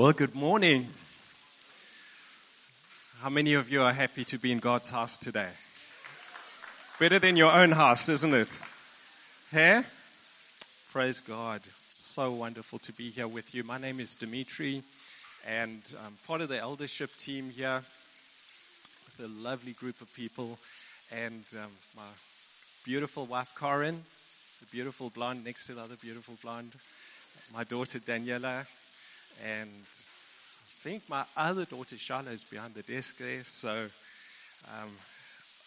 Well, good morning. How many of you are happy to be in God's house today? Better than your own house, isn't it? Hey? Praise God. So wonderful to be here with you. My name is Demitri, and I'm part of the eldership team here with a lovely group of people, and um, my beautiful wife, Corin, the beautiful blonde next to the other beautiful blonde, my daughter, Daniela, and I think my other daughter, Charlotte, is behind the desk there. So um,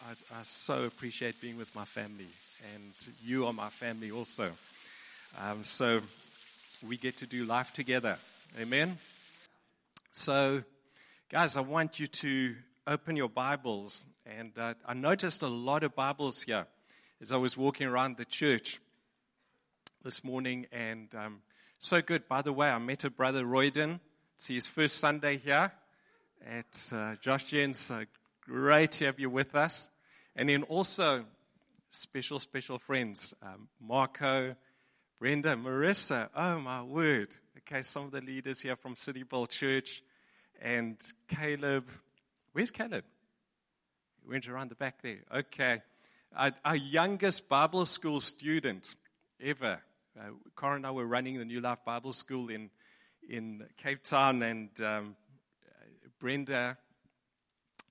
I, I, so appreciate being with my family. And you are my family also. Um, so we get to do life together. Amen. So, guys, I want you to open your Bibles. And uh, I noticed a lot of Bibles here as I was walking around the church this morning. And um, so good. By the way, I met a brother, Royden. It's his first Sunday here at uh, Josh Gen's. Uh, great to have you with us. And then also, special, special friends, um, Marco, Brenda, Marissa. Oh, my word. Okay, some of the leaders here from City Bowl Church. And Caleb. Where's Caleb? He went around the back there. Okay. Our, our youngest Bible school student ever uh, and I were running the New Life Bible School in, in Cape Town, and um, Brenda,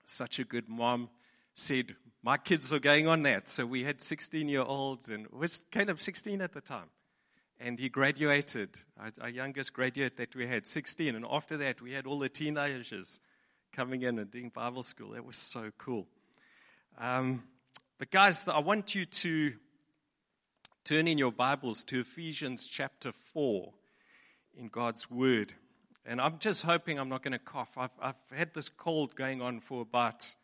such a good mom, said, My kids are going on that. So we had 16 year olds, and was Caleb 16 at the time. And he graduated, our, our youngest graduate that we had, 16. And after that, we had all the teenagers coming in and doing Bible school. That was so cool. Um, but guys, I want you to Turn in your Bibles to Ephesians chapter 4 in God's Word. And I'm just hoping I'm not going to cough. I've, I've had this cold going on for about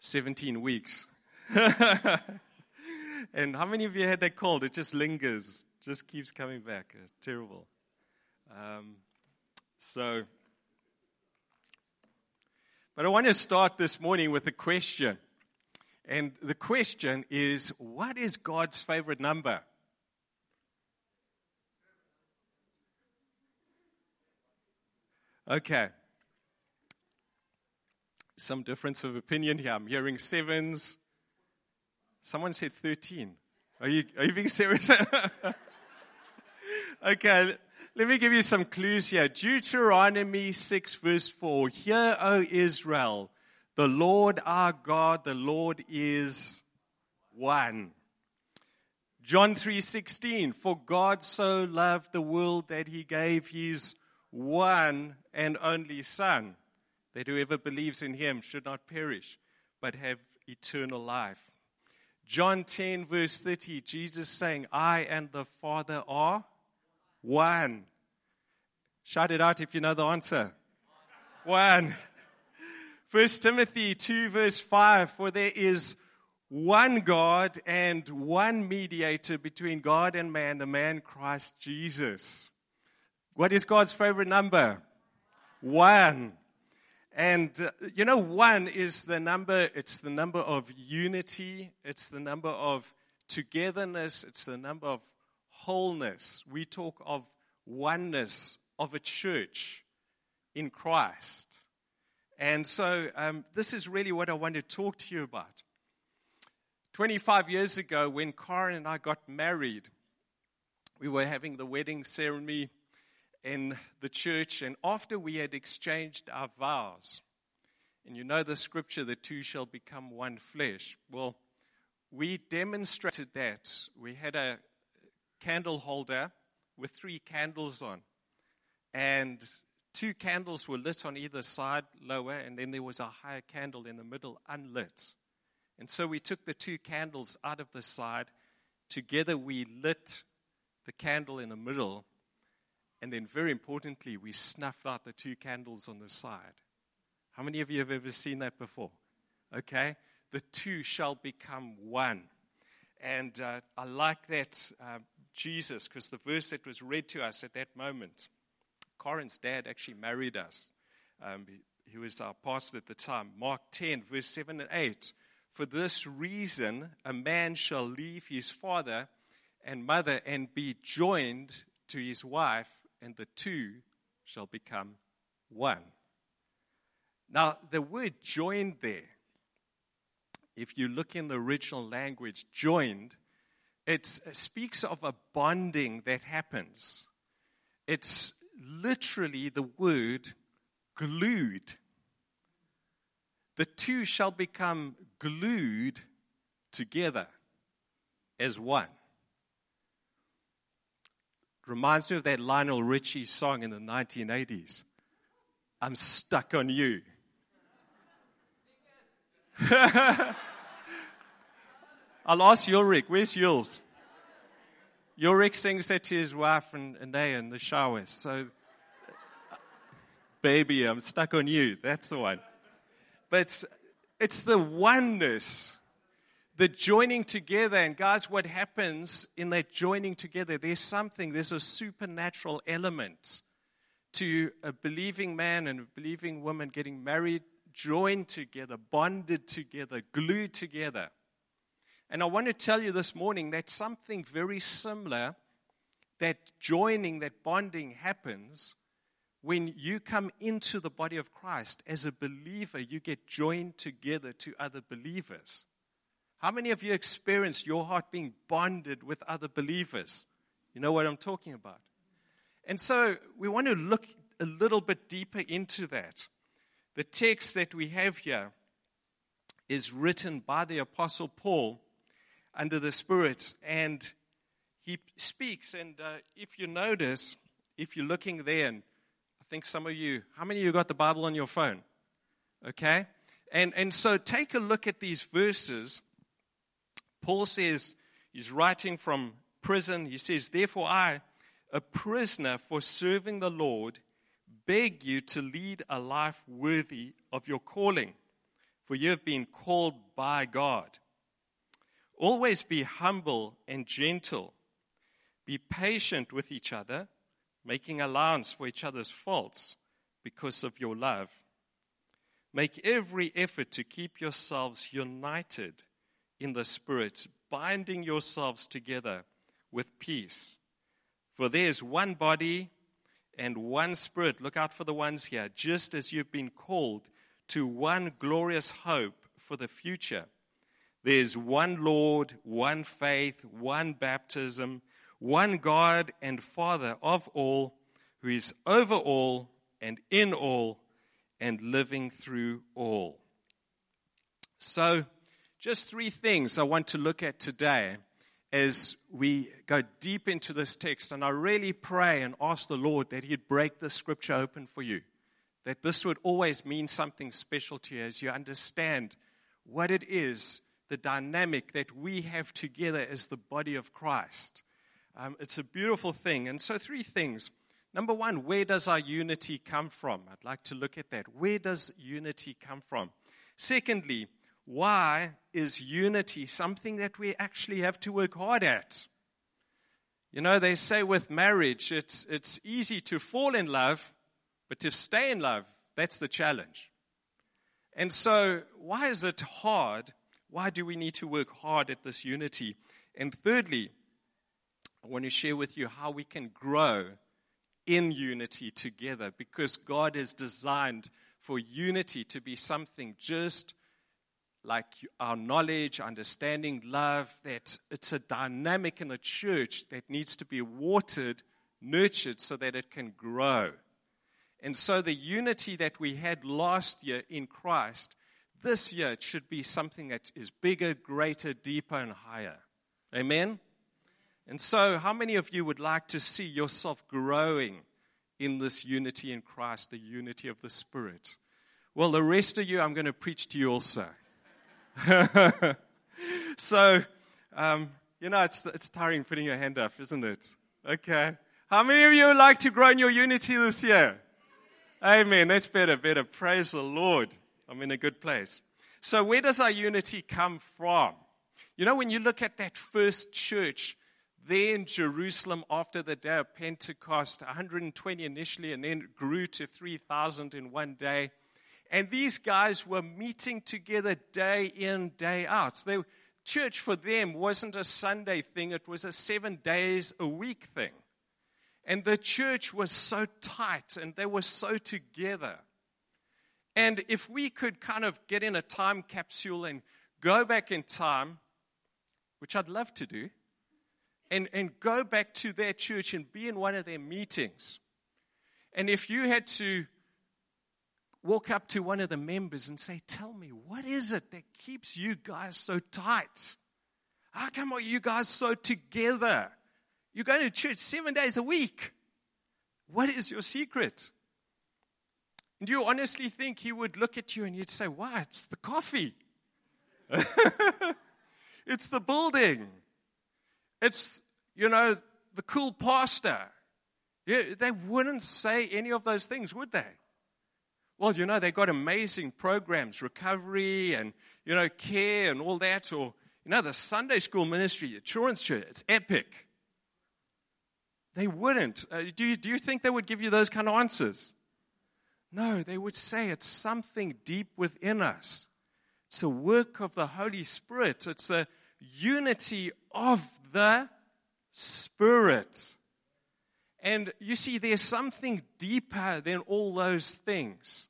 17 weeks. and how many of you had that cold? It just lingers, just keeps coming back. It's terrible. Um, so, but I want to start this morning with a question. And the question is what is God's favorite number? Okay. Some difference of opinion here. I'm hearing sevens. Someone said 13. Are you, are you being serious? okay, let me give you some clues here. Deuteronomy 6, verse 4. Hear, O Israel, the Lord our God, the Lord is one. John 3:16 For God so loved the world that he gave his one and only son that whoever believes in him should not perish but have eternal life. John 10 verse 30 Jesus saying I and the Father are one. Shout it out if you know the answer. One. First Timothy 2 verse 5, for there is one God and one mediator between God and man, the man Christ Jesus. What is God's favorite number? One. And uh, you know, one is the number, it's the number of unity, it's the number of togetherness, it's the number of wholeness. We talk of oneness of a church in Christ. And so, um, this is really what I want to talk to you about. 25 years ago, when Karen and I got married, we were having the wedding ceremony in the church, and after we had exchanged our vows, and you know the scripture, the two shall become one flesh. Well, we demonstrated that. We had a candle holder with three candles on. And Two candles were lit on either side, lower, and then there was a higher candle in the middle, unlit. And so we took the two candles out of the side. Together we lit the candle in the middle. And then, very importantly, we snuffed out the two candles on the side. How many of you have ever seen that before? Okay? The two shall become one. And uh, I like that uh, Jesus, because the verse that was read to us at that moment Corin's dad actually married us. Um, he, he was our pastor at the time. Mark 10, verse 7 and 8. For this reason, a man shall leave his father and mother and be joined to his wife, and the two shall become one. Now, the word joined there, if you look in the original language, joined, it speaks of a bonding that happens. It's literally the word glued. The two shall become glued together as one. Reminds me of that Lionel Richie song in the 1980s. I'm stuck on you. I'll ask Ulrich, where's yours? Ulrich sings that to his wife and, and they in the showers. So, baby, I'm stuck on you. That's the one. But it's the oneness the joining together. And guys, what happens in that joining together? There's something, there's a supernatural element to a believing man and a believing woman getting married, joined together, bonded together, glued together. And I want to tell you this morning that something very similar, that joining, that bonding happens when you come into the body of Christ. As a believer, you get joined together to other believers. How many of you experienced your heart being bonded with other believers? You know what I'm talking about. And so we want to look a little bit deeper into that. The text that we have here is written by the Apostle Paul under the Spirit, and he speaks. And uh, if you notice, if you're looking there, and I think some of you, how many of you got the Bible on your phone? Okay? And, and so take a look at these verses Paul says, he's writing from prison. He says, Therefore, I, a prisoner for serving the Lord, beg you to lead a life worthy of your calling, for you have been called by God. Always be humble and gentle. Be patient with each other, making allowance for each other's faults because of your love. Make every effort to keep yourselves united in the Spirit, binding yourselves together with peace. For there is one body and one Spirit. Look out for the ones here, just as you've been called to one glorious hope for the future. There's one Lord, one faith, one baptism, one God and Father of all, who is over all and in all and living through all. So, just three things I want to look at today as we go deep into this text. And I really pray and ask the Lord that He'd break the scripture open for you, that this would always mean something special to you as you understand what it is, the dynamic that we have together as the body of Christ. Um, it's a beautiful thing. And so, three things. Number one, where does our unity come from? I'd like to look at that. Where does unity come from? Secondly, why is unity something that we actually have to work hard at? You know, they say with marriage, it's, it's easy to fall in love, but to stay in love, that's the challenge. And so, why is it hard? Why do we need to work hard at this unity? And thirdly, I want to share with you how we can grow in unity together because God has designed for unity to be something just like our knowledge, understanding, love, that it's a dynamic in the church that needs to be watered, nurtured so that it can grow. And so the unity that we had last year in Christ, this year it should be something that is bigger, greater, deeper, and higher. Amen? And so, how many of you would like to see yourself growing in this unity in Christ, the unity of the Spirit? Well, the rest of you, I'm going to preach to you also. so, um, you know, it's, it's tiring putting your hand up, isn't it? Okay. How many of you would like to grow in your unity this year? Amen. That's better, better. Praise the Lord. I'm in a good place. So, where does our unity come from? You know, when you look at that first church there in Jerusalem after the day of Pentecost, 120 initially, and then grew to 3,000 in one day. And these guys were meeting together day in, day out. So They, church for them wasn't a Sunday thing, it was a seven days a week thing. And the church was so tight and they were so together. And if we could kind of get in a time capsule and go back in time, which I'd love to do, and, and go back to their church and be in one of their meetings. And if you had to walk up to one of the members and say, Tell me, what is it that keeps you guys so tight? How come are you guys so together? You're going to church seven days a week. What is your secret? And do you honestly think he would look at you and you'd say, What? It's the coffee. it's the building. It's, you know, the cool pastor. Yeah, they wouldn't say any of those things, would they? Well, you know, they've got amazing programs, recovery and, you know, care and all that. Or, you know, the Sunday school ministry, the church, it's epic. They wouldn't. Uh, do, you, do you think they would give you those kind of answers? No, they would say it's something deep within us. It's a work of the Holy Spirit. It's a unity of the Spirit. And you see, there's something deeper than all those things.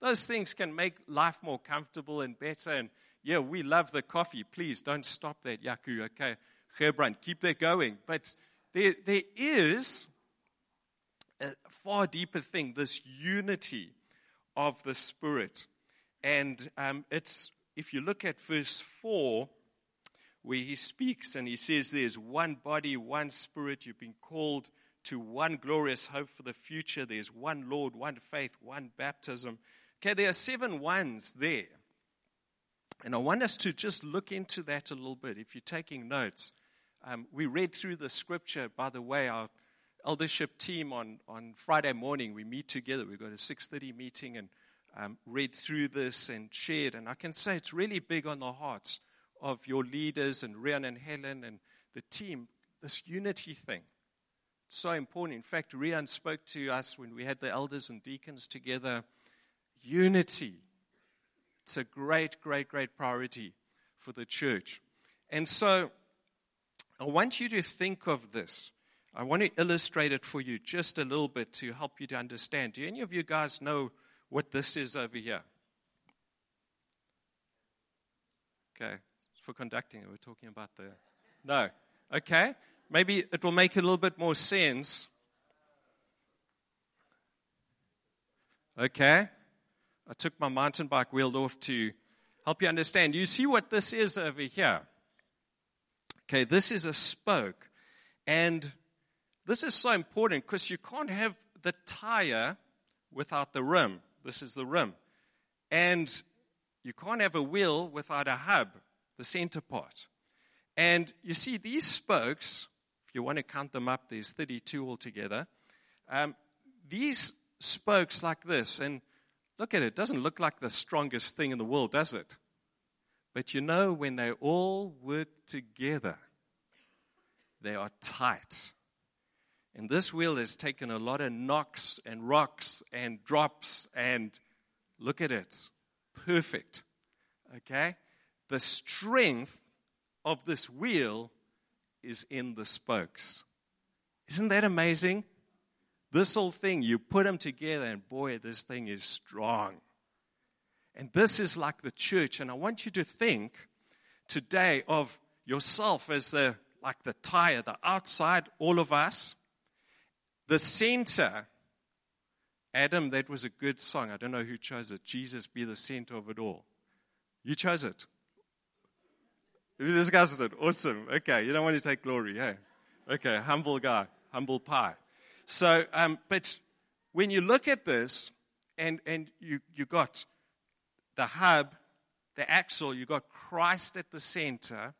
Those things can make life more comfortable and better. And yeah, we love the coffee. Please don't stop that, Yaku. Okay, Gerbrand, keep that going. But there, there is a far deeper thing this unity of the Spirit. And um, it's, if you look at verse 4, where he speaks and he says, There's one body, one spirit, you've been called to one glorious hope for the future. There's one Lord, one faith, one baptism. Okay, there are seven ones there. And I want us to just look into that a little bit. If you're taking notes, um, we read through the scripture. By the way, our eldership team on, on Friday morning, we meet together. We've got a 6.30 meeting and um, read through this and shared. And I can say it's really big on the hearts of your leaders and Ryan and Helen and the team, this unity thing It's so important. In fact, Ryan spoke to us when we had the elders and deacons together. Unity. It's a great, great, great priority for the church. And so I want you to think of this. I want to illustrate it for you just a little bit to help you to understand. Do any of you guys know what this is over here? Okay, for conducting, we're talking about the. No. Okay maybe it will make a little bit more sense. Okay? I took my mountain bike wheeled off to help you understand. You see what this is over here? Okay, this is a spoke. And this is so important because you can't have the tire without the rim. This is the rim. And you can't have a wheel without a hub, the center part. And you see, these spokes if you want to count them up, there's 32 altogether. Um, these spokes like this, and look at it, it doesn't look like the strongest thing in the world, does it? But you know, when they all work together, they are tight. And this wheel has taken a lot of knocks and rocks and drops, and look at it. Perfect. Okay? The strength of this wheel is in the spokes. Isn't that amazing? This whole thing, you put them together, and boy, this thing is strong. And this is like the church. And I want you to think today of yourself as the like the tire, the outside, all of us, the center. Adam, that was a good song. I don't know who chose it. Jesus be the center of it all. You chose it. We discussed it. Awesome. Okay, you don't want to take glory, hey? Okay, humble guy, humble pie. So, um, but when you look at this, and and you you got the hub, the axle, you got Christ at the center,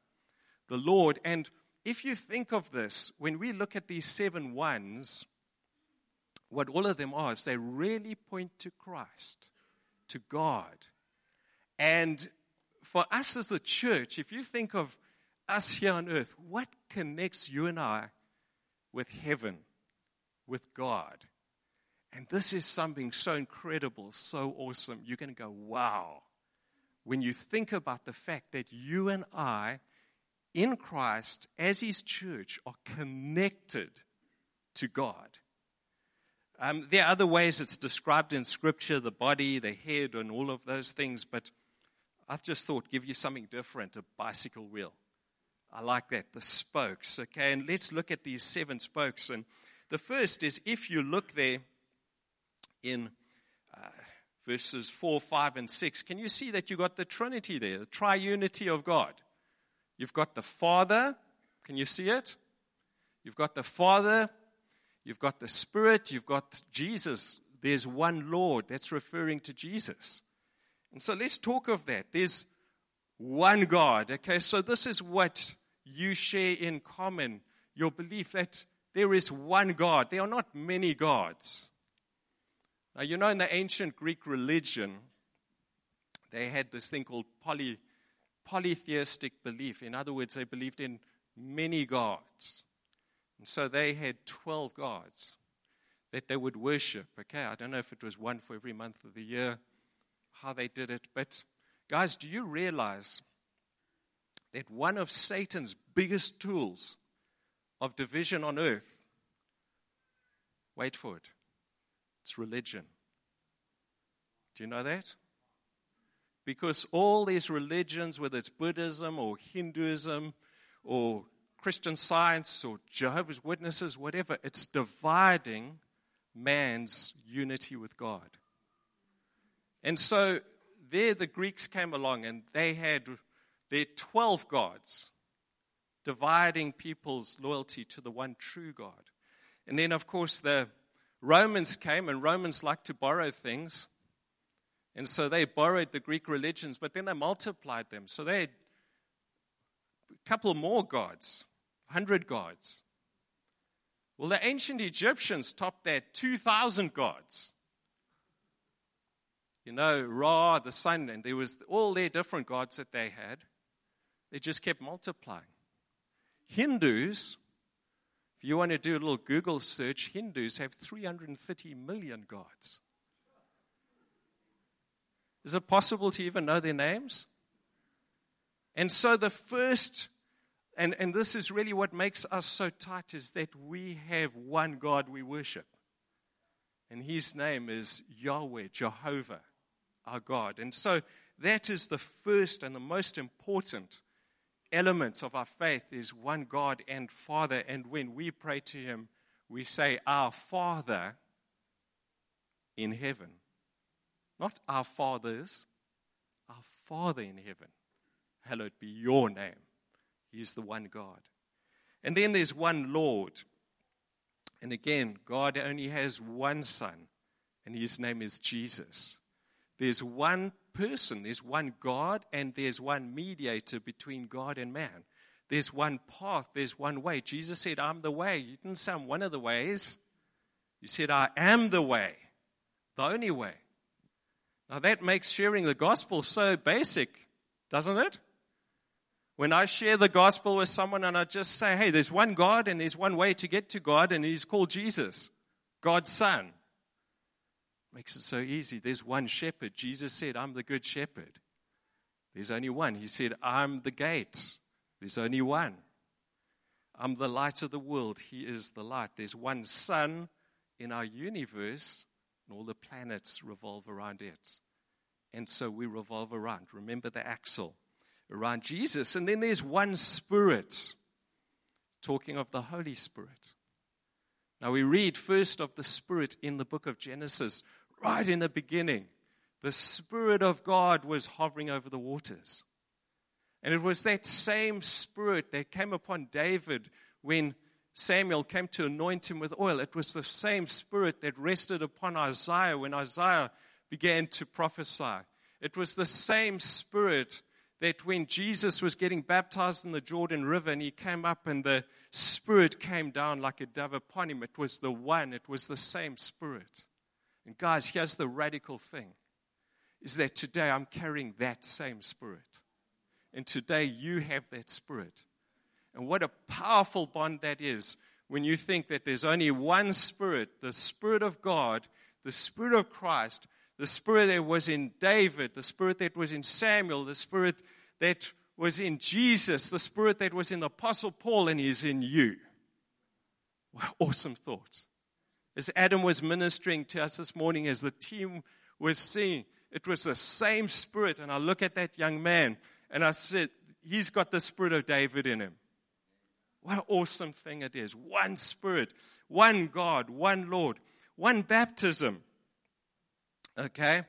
the Lord, and if you think of this, when we look at these seven ones, what all of them are is they really point to Christ, to God. And for us as the church, if you think of us here on earth, what connects you and I with heaven, with God? And this is something so incredible, so awesome. You're going to go, wow. When you think about the fact that you and I, in Christ, as His church, are connected to God. Um, there are other ways it's described in Scripture the body, the head, and all of those things, but I've just thought give you something different a bicycle wheel. I like that, the spokes. Okay, and let's look at these seven spokes. And the first is if you look there in uh, verses 4, 5, and 6, can you see that you've got the Trinity there, the triunity of God? You've got the Father. Can you see it? You've got the Father. You've got the Spirit. You've got Jesus. There's one Lord. That's referring to Jesus. And so let's talk of that. There's one God. Okay, so this is what you share in common your belief that there is one God. There are not many gods. Now, you know, in the ancient Greek religion, they had this thing called poly, polytheistic belief. In other words, they believed in many gods. And so they had 12 gods that they would worship. Okay, I don't know if it was one for every month of the year, how they did it. But, guys, do you realize that one of Satan's biggest tools of division on earth, wait for it, it's religion. Do you know that? Because all these religions, whether it's Buddhism or Hinduism or Christian science or Jehovah's Witnesses, whatever, it's dividing man's unity with God. And so there the Greeks came along and they had their 12 gods, dividing people's loyalty to the one true God. And then, of course, the Romans came, and Romans like to borrow things. And so they borrowed the Greek religions, but then they multiplied them. So they had a couple more gods, 100 gods. Well, the ancient Egyptians topped that 2,000 gods. You know, Ra, the sun, and there was all their different gods that they had. They just kept multiplying. Hindus, if you want to do a little Google search, Hindus have 330 million gods. Is it possible to even know their names? And so the first, and, and this is really what makes us so tight, is that we have one God we worship. And his name is Yahweh, Jehovah, our God. And so that is the first and the most important element of our faith is one God and Father. And when we pray to him, we say, Our Father in heaven. Not our fathers, our Father in heaven. Hallowed be your name. He is the one God. And then there's one Lord. And again, God only has one Son, and his name is Jesus. There's one person, there's one God, and there's one mediator between God and man. There's one path, there's one way. Jesus said, I'm the way. You didn't say I'm one of the ways. You said, I am the way, the only way. Now that makes sharing the gospel so basic, doesn't it? When I share the gospel with someone and I just say, hey, there's one God and there's one way to get to God, and he's called Jesus, God's Son. Makes it so easy. There's one shepherd. Jesus said, I'm the good shepherd. There's only one. He said, I'm the gate. There's only one. I'm the light of the world. He is the light. There's one sun in our universe, and all the planets revolve around it. And so we revolve around. Remember the axle around Jesus. And then there's one Spirit, talking of the Holy Spirit. Now we read first of the Spirit in the book of Genesis, right in the beginning. The Spirit of God was hovering over the waters. And it was that same Spirit that came upon David when Samuel came to anoint him with oil. It was the same spirit that rested upon Isaiah when Isaiah began to prophesy. It was the same spirit that when Jesus was getting baptized in the Jordan River and he came up and the spirit came down like a dove upon him, it was the one, it was the same spirit. And guys, here's the radical thing is that today I'm carrying that same spirit. And today you have that spirit. And what a powerful bond that is when you think that there's only one Spirit, the Spirit of God, the Spirit of Christ, the Spirit that was in David, the Spirit that was in Samuel, the Spirit that was in Jesus, the Spirit that was in the Apostle Paul, and is in you. What awesome thought. As Adam was ministering to us this morning, as the team was singing, it was the same spirit. And I look at that young man and I said, He's got the spirit of David in him. What an awesome thing it is. One spirit, one God, one Lord, one baptism. Okay?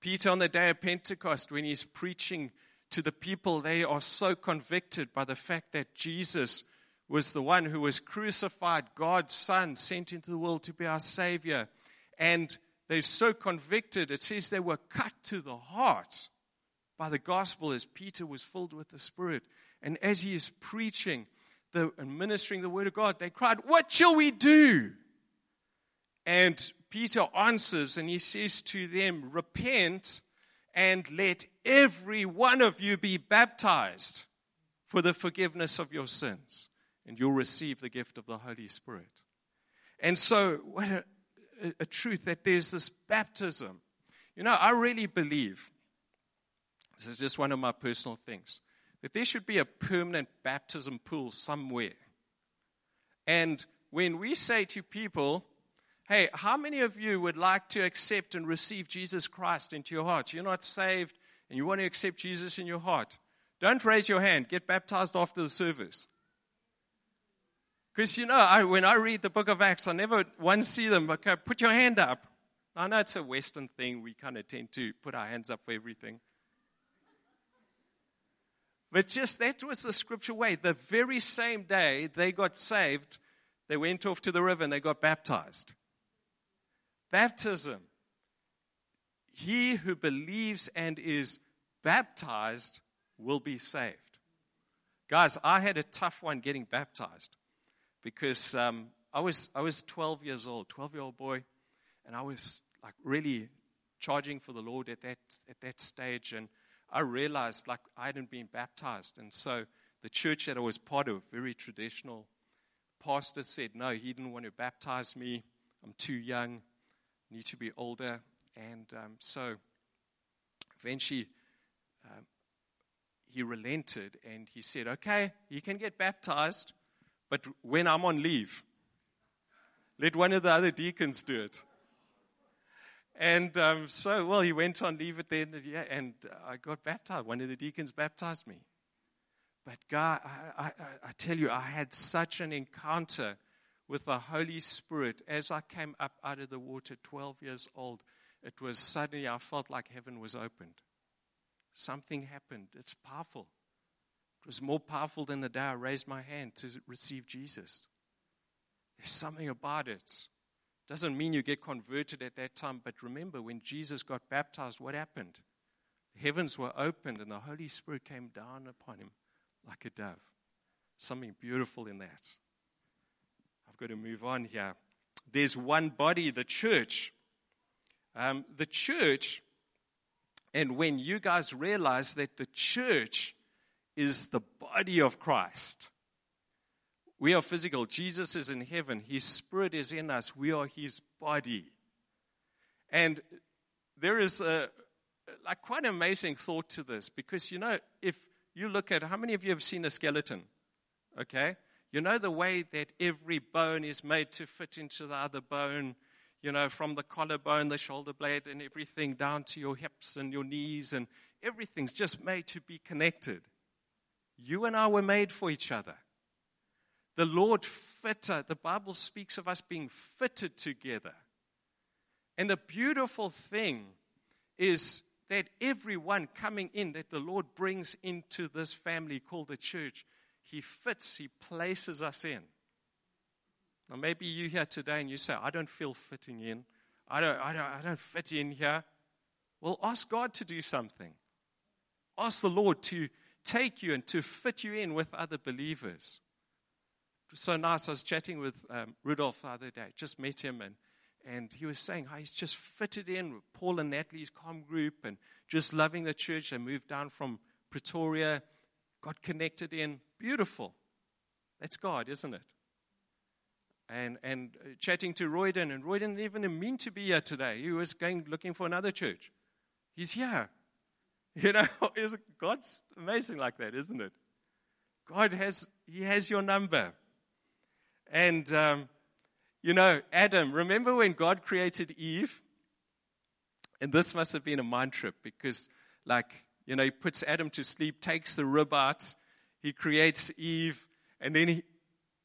Peter, on the day of Pentecost, when he's preaching to the people, they are so convicted by the fact that Jesus was the one who was crucified, God's Son, sent into the world to be our Savior. And they're so convicted, it says they were cut to the heart by the gospel as Peter was filled with the Spirit. And as he is preaching the, and ministering the word of God, they cried, What shall we do? And Peter answers and he says to them, Repent and let every one of you be baptized for the forgiveness of your sins, and you'll receive the gift of the Holy Spirit. And so, what a, a, truth that there's this baptism. You know, I really believe, this is just one of my personal things, that there should be a permanent baptism pool somewhere. And when we say to people, Hey, how many of you would like to accept and receive Jesus Christ into your hearts? You're not saved and you want to accept Jesus in your heart. Don't raise your hand. Get baptized after the service. Because, you know, I, when I read the book of Acts, I never once see them, okay, put your hand up. I know it's a Western thing. We kind of tend to put our hands up for everything. But just that was the scripture way. The very same day they got saved, they went off to the river and they got baptized. Baptism. He who believes and is baptized will be saved. Guys, I had a tough one getting baptized because um, I, was, I was 12 years old, 12 year old boy, and I was like really charging for the Lord at that, at that stage. And I realized like I hadn't been baptized. And so the church that I was part of, very traditional, pastor said, No, he didn't want to baptize me. I'm too young need to be older. And um, so eventually um, he relented and he said, Okay, you can get baptized, but when I'm on leave, let one of the other deacons do it. And um, so, well, he went on leave at the end of the year, and I got baptized. One of the deacons baptized me. But God, I, I, I tell you, I had such an encounter with the Holy Spirit as I came up out of the water, 12 years old. It was suddenly I felt like heaven was opened. Something happened. It's powerful. It was more powerful than the day I raised my hand to receive Jesus. There's something about it. Doesn't mean you get converted at that time, but remember when Jesus got baptized, what happened? The heavens were opened and the Holy Spirit came down upon him like a dove. Something beautiful in that got to move on here. There's one body, the church. Um, the church, and when you guys realize that the church is the body of Christ, we are physical. Jesus is in heaven. His spirit is in us. We are his body. And there is a like quite an amazing thought to this because you know if you look at how many of you have seen a skeleton okay you know the way that every bone is made to fit into the other bone, you know, from the collarbone, the shoulder blade, and everything down to your hips and your knees, and everything's just made to be connected. You and I were made for each other. The Lord fitter, the Bible speaks of us being fitted together. And the beautiful thing is that everyone coming in that the Lord brings into this family called the church he fits, He places us in. Now, maybe you here today and you say, I don't feel fitting in. I don't, I don't, I don't fit in here. Well, ask God to do something. Ask the Lord to take you and to fit you in with other believers. It was so nice. I was chatting with um, Rudolph the other day. Just met him, and, and he was saying how he's just fitted in with Paul and Natalie's com group and just loving the church. They moved down from Pretoria, got connected in. Beautiful. That's God, isn't it? And, and uh, chatting to Royden, and Royden didn't even mean to be here today. He was going looking for another church. He's here. You know, God's amazing like that, isn't it? God has, He has your number. And um, You know, Adam, remember when God created Eve? And this must have been a mind trip because, like, you know, he puts Adam to sleep, takes the rib out, he creates Eve, and then he,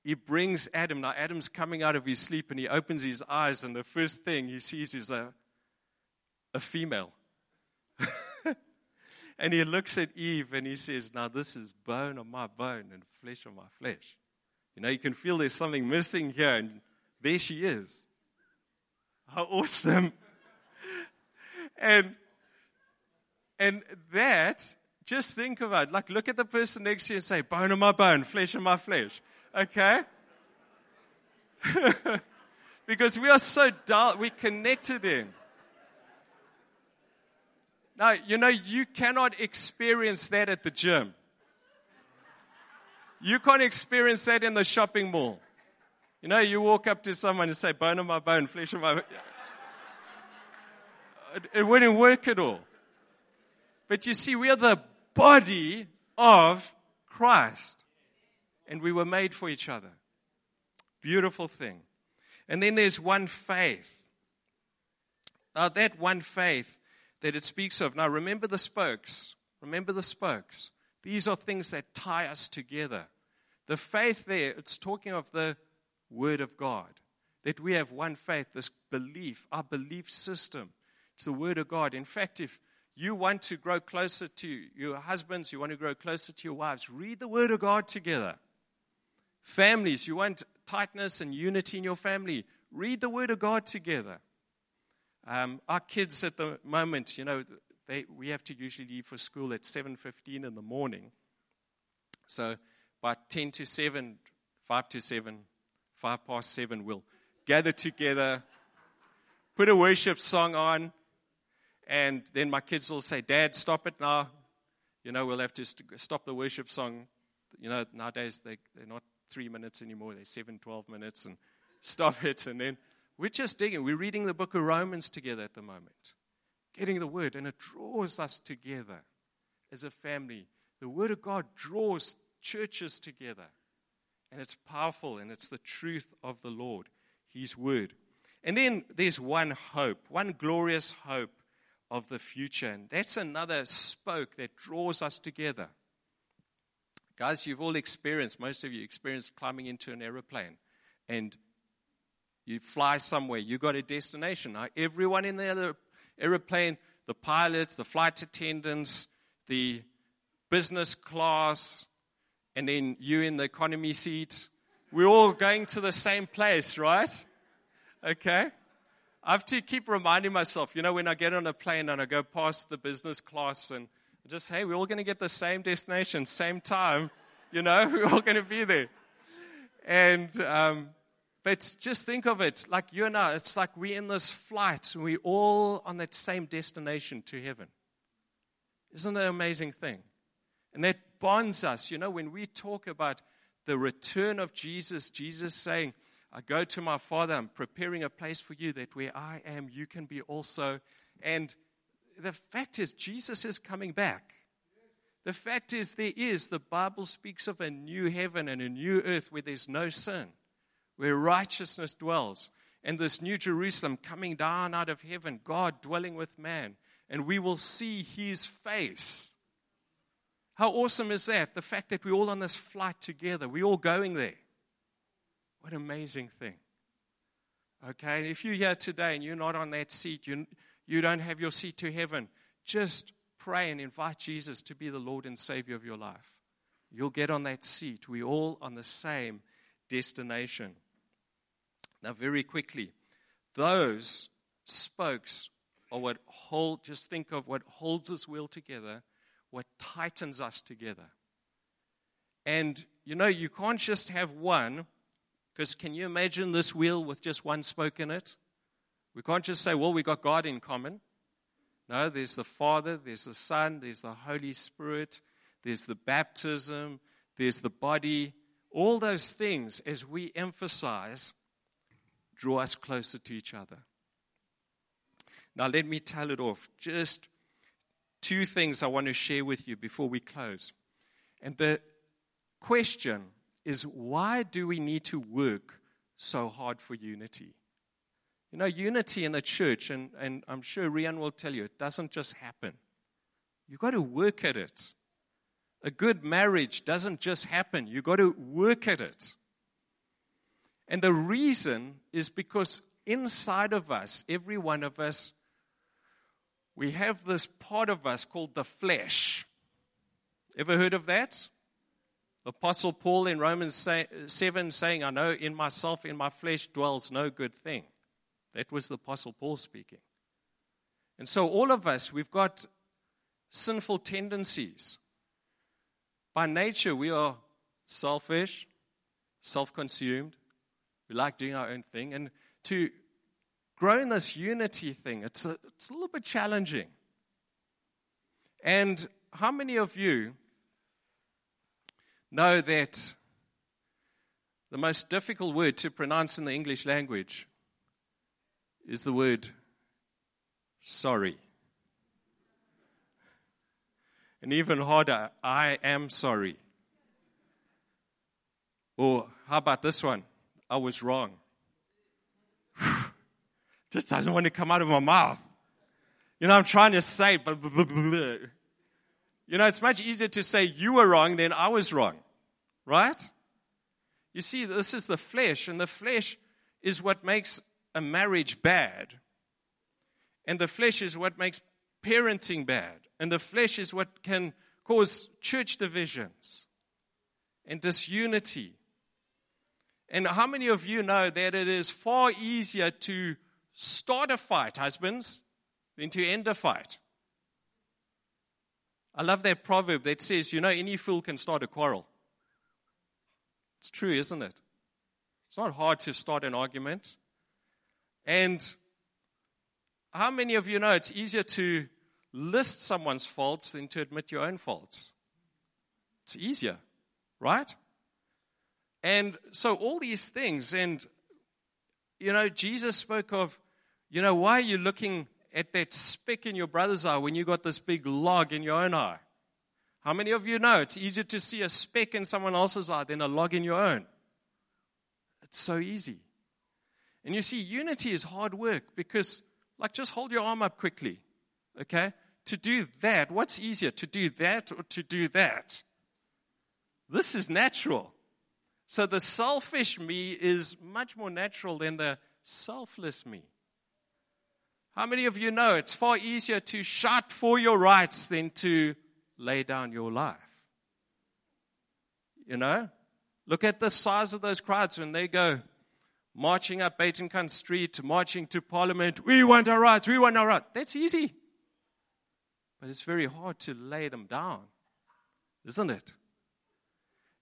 he brings Adam. Now, Adam's coming out of his sleep and he opens his eyes, and the first thing he sees is a, a female. and he looks at Eve and he says, Now, this is bone of my bone and flesh of my flesh. You know, you can feel there's something missing here, and there she is. How awesome. and and that, just think about it. Like, look at the person next to you and say, bone of my bone, flesh of my flesh. Okay? because we are so dull, we connected in. Now, you know, you cannot experience that at the gym. You can't experience that in the shopping mall. You know, you walk up to someone and say, bone of my bone, flesh of my. It, it wouldn't work at all. But you see, we are the body of Christ. And we were made for each other. Beautiful thing. And then there's one faith. Now, that one faith that it speaks of. Now, remember the spokes. Remember the spokes. These are things that tie us together. The faith there, it's talking of the Word of God. That we have one faith, this belief, our belief system. It's the Word of God. In fact, if you want to grow closer to your husbands, you want to grow closer to your wives, read the Word of God together. Families, you want tightness and unity in your family, read the Word of God together. Um, our kids at the moment, you know, they, we have to usually leave for school at 7.15 in the morning. So by 10 to 7, 5 to 7, 5 past 7, we'll gather together, put a worship song on, and then my kids will say, Dad, stop it now. You know, we'll have to stop the worship song. You know, nowadays they, they're not three minutes anymore, they're seven, 12 minutes, and stop it. And then we're just digging. We're reading the book of Romans together at the moment, getting the word, and it draws us together as a family. The word of God draws churches together, and it's powerful, and it's the truth of the Lord, His word. And then there's one hope, one glorious hope of the future. And that's another spoke that draws us together. Guys, you've all experienced, most of you experienced climbing into an aeroplane and you fly somewhere, you got a destination. Now, everyone in the aeroplane, the pilots, the flight attendants, the business class, and then you in the economy seat, we're all going to the same place, right? Okay? I have to keep reminding myself, you know, when I get on a plane and I go past the business class and just, hey, we're all going to get the same destination, same time, you know, we're all going to be there. And, um, but just think of it like you and I, it's like we're in this flight and we're all on that same destination to heaven. Isn't that an amazing thing? And that bonds us. You know, when we talk about the return of Jesus, Jesus saying, I go to my Father, I'm preparing a place for you that where I am, you can be also. And the fact is, Jesus is coming back. The fact is, there is, the Bible speaks of a new heaven and a new earth where there's no sin, where righteousness dwells, and this new Jerusalem coming down out of heaven, God dwelling with man, and we will see his face. How awesome is that? The fact that we're all on this flight together, we're all going there. What an amazing thing. Okay, if you're here today and you're not on that seat, you, you don't have your seat to heaven, just pray and invite Jesus to be the Lord and Savior of your life. You'll get on that seat. We're all on the same destination. Now, very quickly, those spokes are what hold, just think of what holds us well together, what tightens us together. And you know, you can't just have one because can you imagine this wheel with just one spoke in it? We can't just say, well, we got God in common. No, there's the Father, there's the Son, there's the Holy Spirit, there's the baptism, there's the body. All those things, as we emphasize, draw us closer to each other. Now, let me tell it off. Just two things I want to share with you before we close. And the question is why do we need to work so hard for unity. You know, unity in a church, and, and I'm sure Rian will tell you, it doesn't just happen. You've got to work at it. A good marriage doesn't just happen, you've got to work at it. And the reason is because inside of us, every one of us, we have this part of us called the flesh. Ever heard of that? Apostle Paul in Romans 7 saying, I know in myself, in my flesh dwells no good thing. That was the Apostle Paul speaking. And so, all of us, we've got sinful tendencies. By nature, we are selfish, self consumed. We like doing our own thing. And to grow in this unity thing, it's a, it's a little bit challenging. And how many of you know that the most difficult word to pronounce in the English language is the word sorry. And even harder, I am sorry. Or how about this one? I was wrong. Just doesn't want to come out of my mouth. You know, I'm trying to say, but you know, it's much easier to say you were wrong than I was wrong, right? You see, this is the flesh, and the flesh is what makes a marriage bad. And the flesh is what makes parenting bad. And the flesh is what can cause church divisions and disunity. And how many of you know that it is far easier to start a fight, husbands, than to end a fight? I love that proverb that says, you know, any fool can start a quarrel. It's true, isn't it? It's not hard to start an argument. And how many of you know it's easier to list someone's faults than to admit your own faults? It's easier, right? And so, all these things, and you know, Jesus spoke of, you know, why are you looking at that speck in your brother's eye when you got this big log in your own eye? How many of you know it's easier to see a speck in someone else's eye than a log in your own? It's so easy. And you see, unity is hard work because, like, just hold your arm up quickly, okay? To do that, what's easier, to do that or to do that? This is natural. So the selfish me is much more natural than the selfless me. How many of you know it's far easier to shout for your rights than to lay down your life? You know? Look at the size of those crowds when they go marching up Buitenkant Street, marching to Parliament. We want our rights, we want our rights. That's easy. But it's very hard to lay them down, isn't it?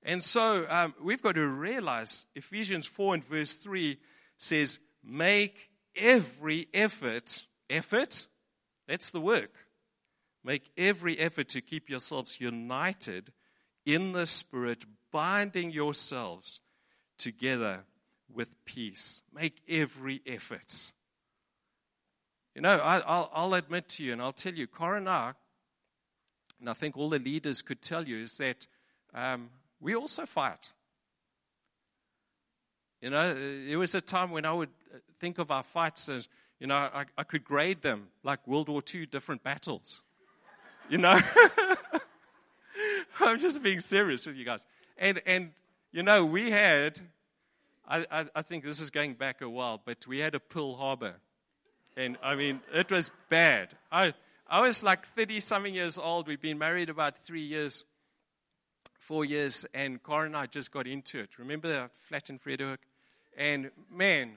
And so um, we've got to realize Ephesians 4 and verse 3 says, Make every effort, effort, that's the work. Make every effort to keep yourselves united in the Spirit, binding yourselves together with peace. Make every effort. You know, I, will admit to you, and I'll tell you, I, and I think all the leaders could tell you, is that um, we also fight. You know, there was a time when I would think of our fights as, you know, I, I could grade them like World War II different battles. You know? I'm just being serious with you guys. And, and you know, we had, I, I, I think this is going back a while, but we had a Pearl Harbor. And I mean, it was bad. I, I was like 30 something years old. We'd been married about three years, four years, and Corin and I just got into it. Remember that flat in Frederick? And man,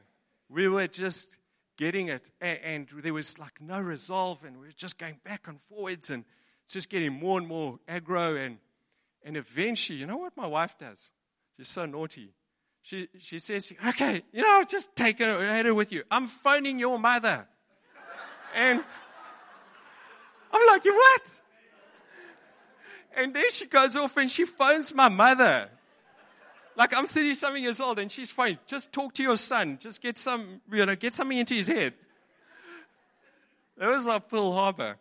we were just getting it, and, and, there was like no resolve, and we were just going back and forwards, and just getting more and more aggro, and and eventually, you know what my wife does? She's so naughty. She she says, "Okay, you know, just take her, her with you. I'm phoning your mother," and I'm like, "You what?" And then she goes off and she phones my mother. Like I'm 30 something years old and she's fine. Just talk to your son. Just get some, you know, get something into his head. That was our Pearl Harbor.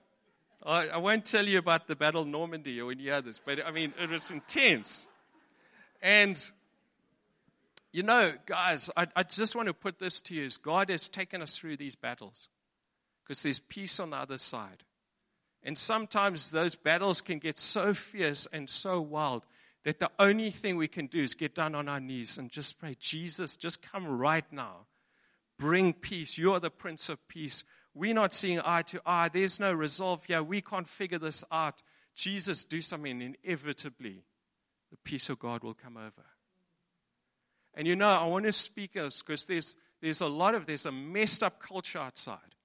I, I won't tell you about the Battle of Normandy or any others, but I mean, it was intense. And You know, guys, I, I just want to put this to you is God has taken us through these battles because there's peace on the other side. And sometimes those battles can get so fierce and so wild that the only thing we can do is get down on our knees and just pray, Jesus, just come right now. Bring peace. You're the Prince of Peace. We're not seeing eye to eye. There's no resolve here. We can't figure this out. Jesus, do something. Inevitably, the peace of God will come over. And you know, I want to speak us because there's, there's a lot of, there's a messed up culture outside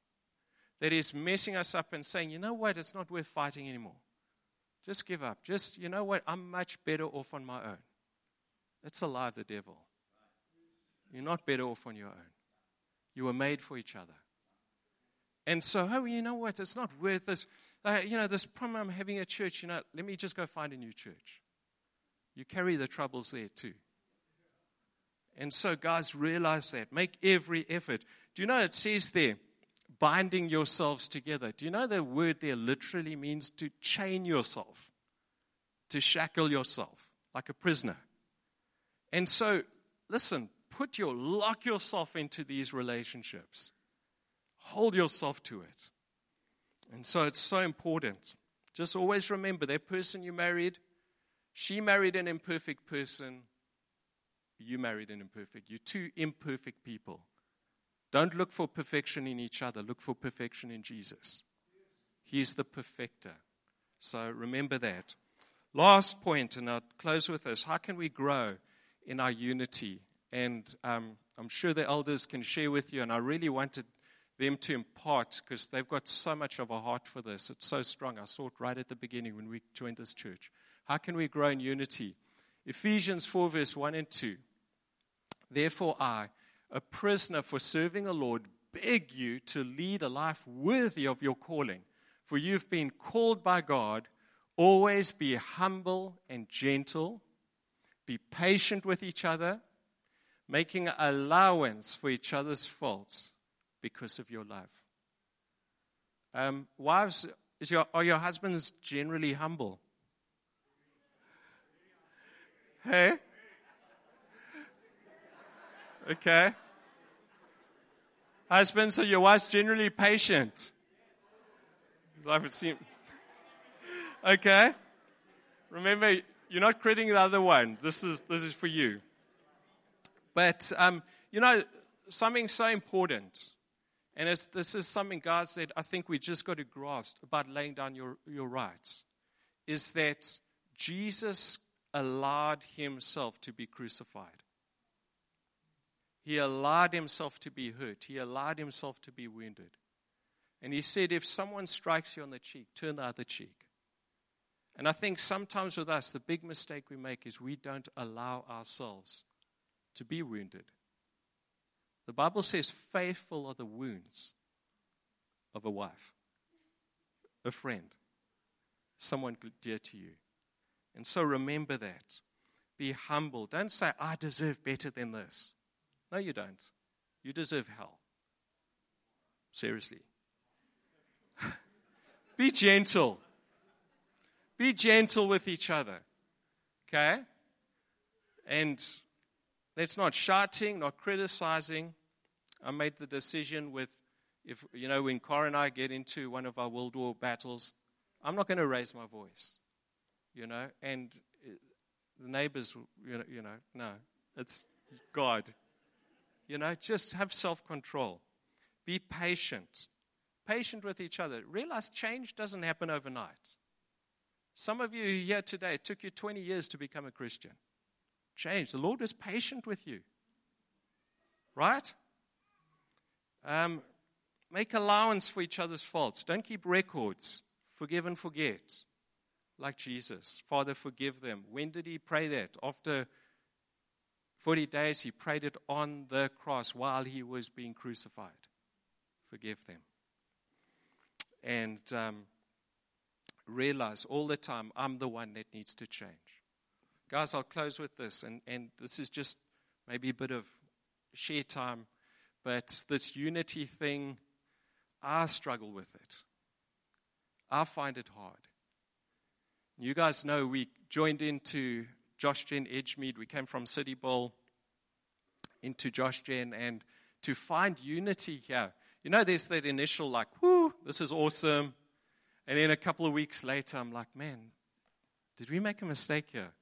that is messing us up and saying, you know what, it's not worth fighting anymore. Just give up. Just, you know what, I'm much better off on my own. That's a lie of the devil. You're not better off on your own. You were made for each other. And so, oh, you know what, it's not worth this. Uh, you know, this problem I'm having at church, you know, let me just go find a new church. You carry the troubles there too. And so, guys, realize that. Make every effort. Do you know it says there, binding yourselves together. Do you know the word there literally means to chain yourself, to shackle yourself like a prisoner? And so, listen, put your, lock yourself into these relationships, hold yourself to it. And so, it's so important. Just always remember that person you married, she married an imperfect person, you married an imperfect. You're two imperfect people. Don't look for perfection in each other, look for perfection in Jesus. He's the perfecter. So remember that. Last point, and I'll close with this how can we grow in our unity? And um, I'm sure the elders can share with you, and I really wanted them to impart because they've got so much of a heart for this. It's so strong. I saw it right at the beginning when we joined this church. How can we grow in unity? Ephesians 4, verse 1 and 2. Therefore, I, a prisoner for serving the Lord, beg you to lead a life worthy of your calling. For you've been called by God. Always be humble and gentle. Be patient with each other, making allowance for each other's faults because of your love. Um, wives, your, are your husbands generally humble? Hey? Okay. Husbands, so your wife's generally patient. Life would seem. Okay. Remember, you're not crediting the other one. This is, this is for you. But, um, you know, something so important, and this is something, God said I think we just got to grasp about laying down your, your rights, is that Jesus allowed himself to be crucified. He allowed himself to be hurt. He allowed himself to be wounded. And he said, if someone strikes you on the cheek, turn the other cheek. And I think sometimes with us, the big mistake we make is we don't allow ourselves to be wounded. The Bible says, faithful are the wounds of a wife, a friend, someone dear to you. And so remember that. Be humble. Don't say, I deserve better than this. No, you don't. You deserve hell. Seriously. Be gentle. Be gentle with each other. Okay? And that's not shouting, not criticizing. I made the decision with, if, you know, when Cora and I get into one of our World War battles, I'm not going to raise my voice, you know, and uh, the neighbors, you know, you know no, it's God. You know, just have self control. Be patient. Patient with each other. Realize change doesn't happen overnight. Some of you here today, it took you 20 years to become a Christian. Change. The Lord is patient with you. Right? Um, make allowance for each other's faults. Don't keep records. Forgive and forget. Like Jesus. Father, forgive them. When did he pray that? After 40 days, he prayed it on the cross while he was being crucified. Forgive them. And um, realize all the time, I'm the one that needs to change. Guys, I'll close with this, and, and this is just maybe a bit of share time, but this unity thing, I struggle with it. I find it hard. You guys know we joined into Josh Gen Edgemead. We came from City Bowl. into Josh Gen and to find unity here. You know, there's that initial, like, whoo, this is awesome. And then a couple of weeks later, I'm like, man, did we make a mistake here?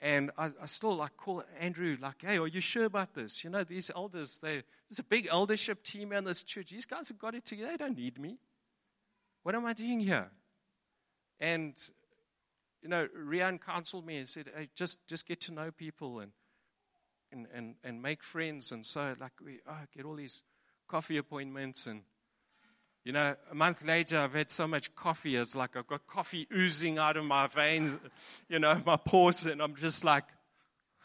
And I, I, still like call Andrew, like, hey, are you sure about this? You know, these elders, they, there's a big eldership team in this church. These guys have got it together. They don't need me. What am I doing here? And, you know, Rian counseled me and said, hey, just, just get to know people and, and, and, and make friends. And so, like, we oh, get all these coffee appointments and you know, a month later, I've had so much coffee, it's like I've got coffee oozing out of my veins, you know, my pores, and I'm just like,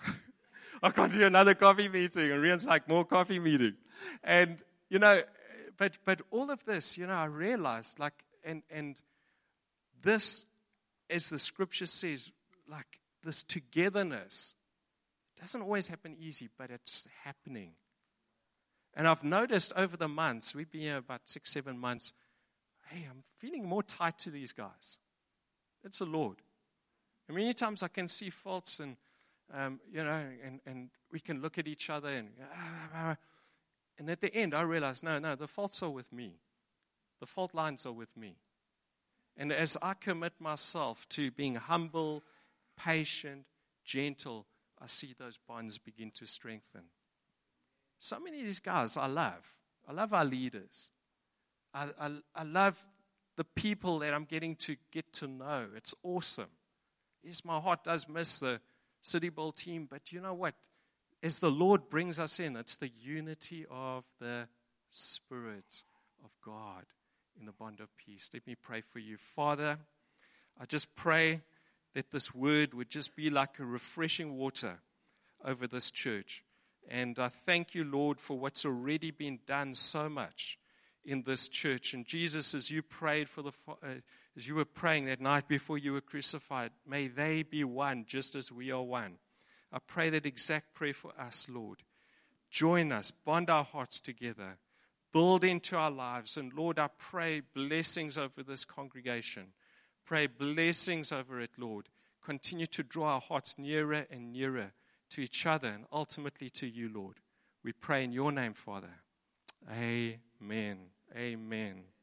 I can't do another coffee meeting. And Rian's like, more coffee meeting. And, you know, but, but all of this, you know, I realized, like, and, and this, as the scripture says, like, this togetherness doesn't always happen easy, but it's happening. And I've noticed over the months, we've been here about six, seven months, hey, I'm feeling more tight to these guys. It's the Lord. And many times I can see faults and, um, you know, and, and we can look at each other and, and at the end I realize, no, no, the faults are with me. The fault lines are with me. And as I commit myself to being humble, patient, gentle, I see those bonds begin to strengthen. So many of these guys I love. I love our leaders. I, I, I love the people that I'm getting to get to know. It's awesome. Yes, my heart does miss the City Bowl team, but you know what? As the Lord brings us in, it's the unity of the Spirit of God in the bond of peace. Let me pray for you. Father, I just pray that this word would just be like a refreshing water over this church. And I thank you, Lord, for what's already been done so much in this church. And Jesus, as you prayed for the, uh, as you were praying that night before you were crucified, may they be one just as we are one. I pray that exact prayer for us, Lord. Join us, bond our hearts together, build into our lives. And Lord, I pray blessings over this congregation. Pray blessings over it, Lord. Continue to draw our hearts nearer and nearer to each other, and ultimately to you, Lord. We pray in your name, Father. Amen. Amen.